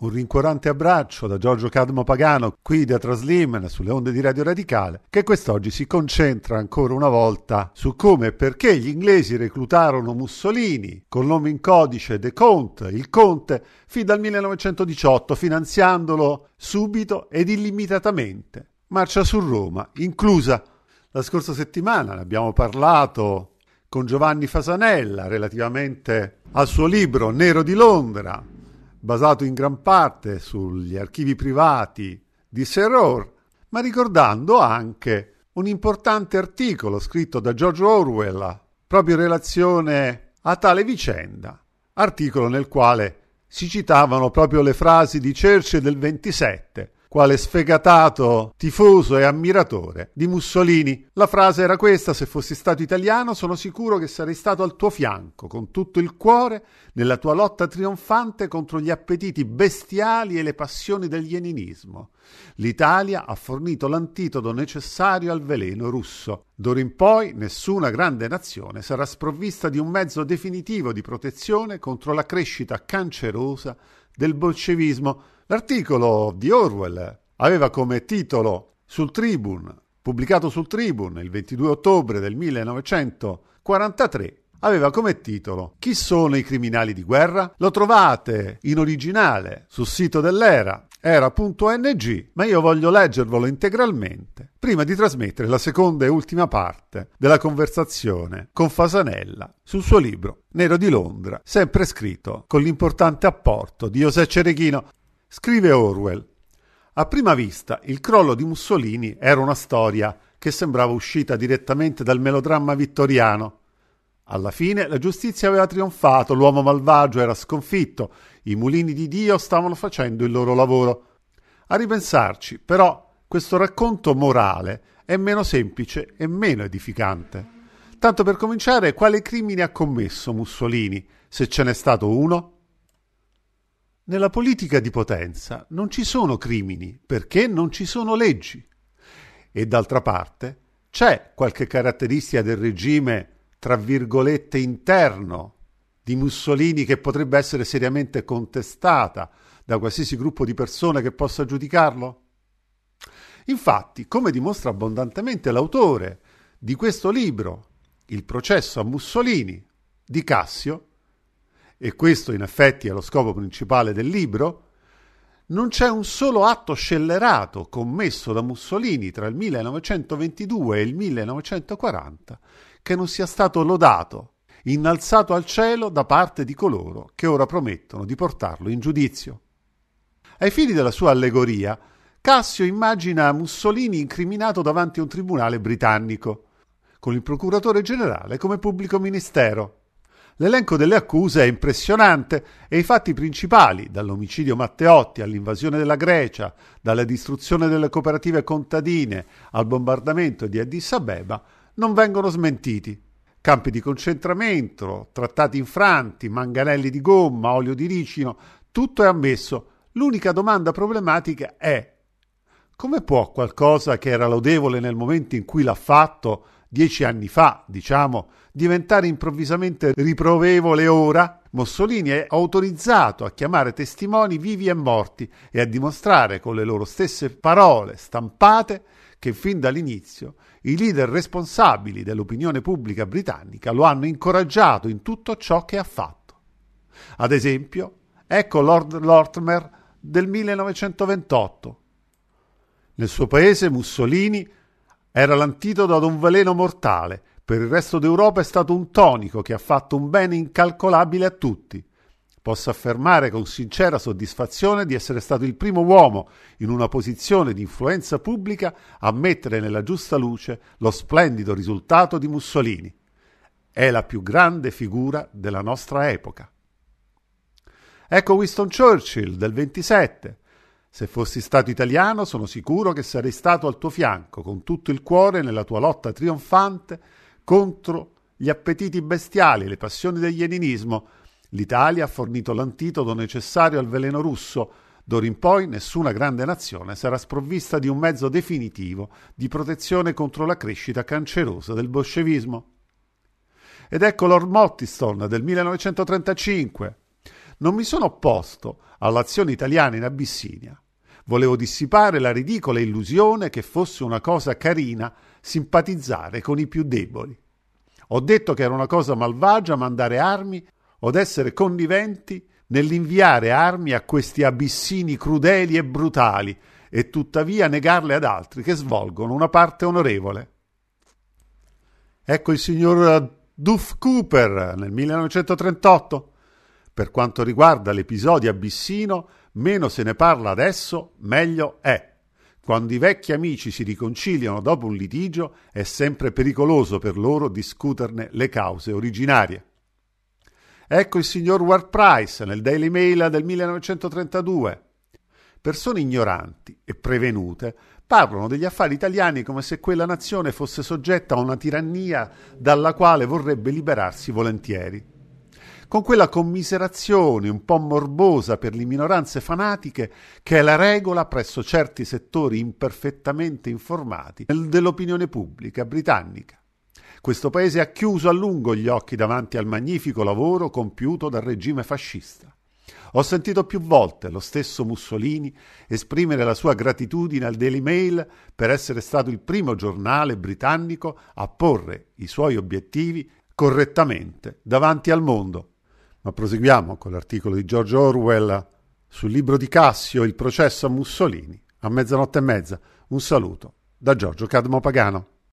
Un rincuorante abbraccio da Giorgio Cadmo Pagano, qui da Traslimen sulle onde di Radio Radicale, che quest'oggi si concentra ancora una volta su come e perché gli inglesi reclutarono Mussolini col nome in codice De Conte, il Conte, fin dal 1918, finanziandolo subito ed illimitatamente. Marcia su Roma, inclusa la scorsa settimana, ne abbiamo parlato con Giovanni Fasanella relativamente al suo libro Nero di Londra, basato in gran parte sugli archivi privati di Serror, ma ricordando anche un importante articolo scritto da George Orwell proprio in relazione a tale vicenda, articolo nel quale si citavano proprio le frasi di Churchill del 27, quale sfegatato tifoso e ammiratore di Mussolini. La frase era questa: Se fossi stato italiano, sono sicuro che sarei stato al tuo fianco con tutto il cuore nella tua lotta trionfante contro gli appetiti bestiali e le passioni del ieninismo. L'Italia ha fornito l'antidoto necessario al veleno russo. D'ora in poi nessuna grande nazione sarà sprovvista di un mezzo definitivo di protezione contro la crescita cancerosa del bolscevismo L'articolo di Orwell aveva come titolo sul Tribune, pubblicato sul Tribune il 22 ottobre del 1943, aveva come titolo Chi sono i criminali di guerra? Lo trovate in originale sul sito dell'Era, era.ng, ma io voglio leggervelo integralmente prima di trasmettere la seconda e ultima parte della conversazione con Fasanella sul suo libro Nero di Londra, sempre scritto con l'importante apporto di José Cereghino Scrive Orwell. A prima vista il crollo di Mussolini era una storia che sembrava uscita direttamente dal melodramma vittoriano. Alla fine la giustizia aveva trionfato, l'uomo malvagio era sconfitto, i mulini di Dio stavano facendo il loro lavoro. A ripensarci, però, questo racconto morale è meno semplice e meno edificante. Tanto per cominciare, quale crimine ha commesso Mussolini, se ce n'è stato uno? Nella politica di potenza non ci sono crimini perché non ci sono leggi. E d'altra parte c'è qualche caratteristica del regime, tra virgolette, interno di Mussolini che potrebbe essere seriamente contestata da qualsiasi gruppo di persone che possa giudicarlo? Infatti, come dimostra abbondantemente l'autore di questo libro, Il processo a Mussolini, di Cassio, e questo in effetti è lo scopo principale del libro, non c'è un solo atto scellerato commesso da Mussolini tra il 1922 e il 1940 che non sia stato lodato, innalzato al cielo da parte di coloro che ora promettono di portarlo in giudizio. Ai fini della sua allegoria, Cassio immagina Mussolini incriminato davanti a un tribunale britannico, con il procuratore generale come pubblico ministero. L'elenco delle accuse è impressionante e i fatti principali, dall'omicidio Matteotti all'invasione della Grecia, dalla distruzione delle cooperative contadine al bombardamento di Addis Abeba, non vengono smentiti. Campi di concentramento, trattati infranti, manganelli di gomma, olio di ricino, tutto è ammesso. L'unica domanda problematica è come può qualcosa che era lodevole nel momento in cui l'ha fatto, dieci anni fa, diciamo, diventare improvvisamente riprovevole ora, Mussolini è autorizzato a chiamare testimoni vivi e morti e a dimostrare con le loro stesse parole stampate che fin dall'inizio i leader responsabili dell'opinione pubblica britannica lo hanno incoraggiato in tutto ciò che ha fatto. Ad esempio, ecco Lord Lortimer del 1928. Nel suo paese Mussolini era l'antidoto ad un veleno mortale per il resto d'Europa è stato un tonico che ha fatto un bene incalcolabile a tutti. Posso affermare con sincera soddisfazione di essere stato il primo uomo in una posizione di influenza pubblica a mettere nella giusta luce lo splendido risultato di Mussolini. È la più grande figura della nostra epoca. Ecco Winston Churchill del 27. Se fossi stato italiano sono sicuro che sarei stato al tuo fianco con tutto il cuore nella tua lotta trionfante contro gli appetiti bestiali, le passioni del ieninismo. L'Italia ha fornito l'antidoto necessario al veleno russo. D'ora in poi nessuna grande nazione sarà sprovvista di un mezzo definitivo di protezione contro la crescita cancerosa del bolscevismo. Ed ecco Lord Mottiston del 1935. Non mi sono opposto all'azione italiana in Abissinia. Volevo dissipare la ridicola illusione che fosse una cosa carina simpatizzare con i più deboli. Ho detto che era una cosa malvagia mandare armi od essere conniventi nell'inviare armi a questi abissini crudeli e brutali e tuttavia negarle ad altri che svolgono una parte onorevole. Ecco il signor Duff Cooper nel 1938. Per quanto riguarda l'episodio abissino, meno se ne parla adesso, meglio è. Quando i vecchi amici si riconciliano dopo un litigio, è sempre pericoloso per loro discuterne le cause originarie. Ecco il signor Ward Price nel Daily Mail del 1932. Persone ignoranti e prevenute parlano degli affari italiani come se quella nazione fosse soggetta a una tirannia dalla quale vorrebbe liberarsi volentieri. Con quella commiserazione un po' morbosa per le minoranze fanatiche che è la regola presso certi settori imperfettamente informati dell'opinione pubblica britannica. Questo paese ha chiuso a lungo gli occhi davanti al magnifico lavoro compiuto dal regime fascista. Ho sentito più volte lo stesso Mussolini esprimere la sua gratitudine al Daily Mail per essere stato il primo giornale britannico a porre i suoi obiettivi correttamente davanti al mondo. Ma proseguiamo con l'articolo di George Orwell sul libro di Cassio Il processo a Mussolini a mezzanotte e mezza. Un saluto da Giorgio Cadmo Pagano.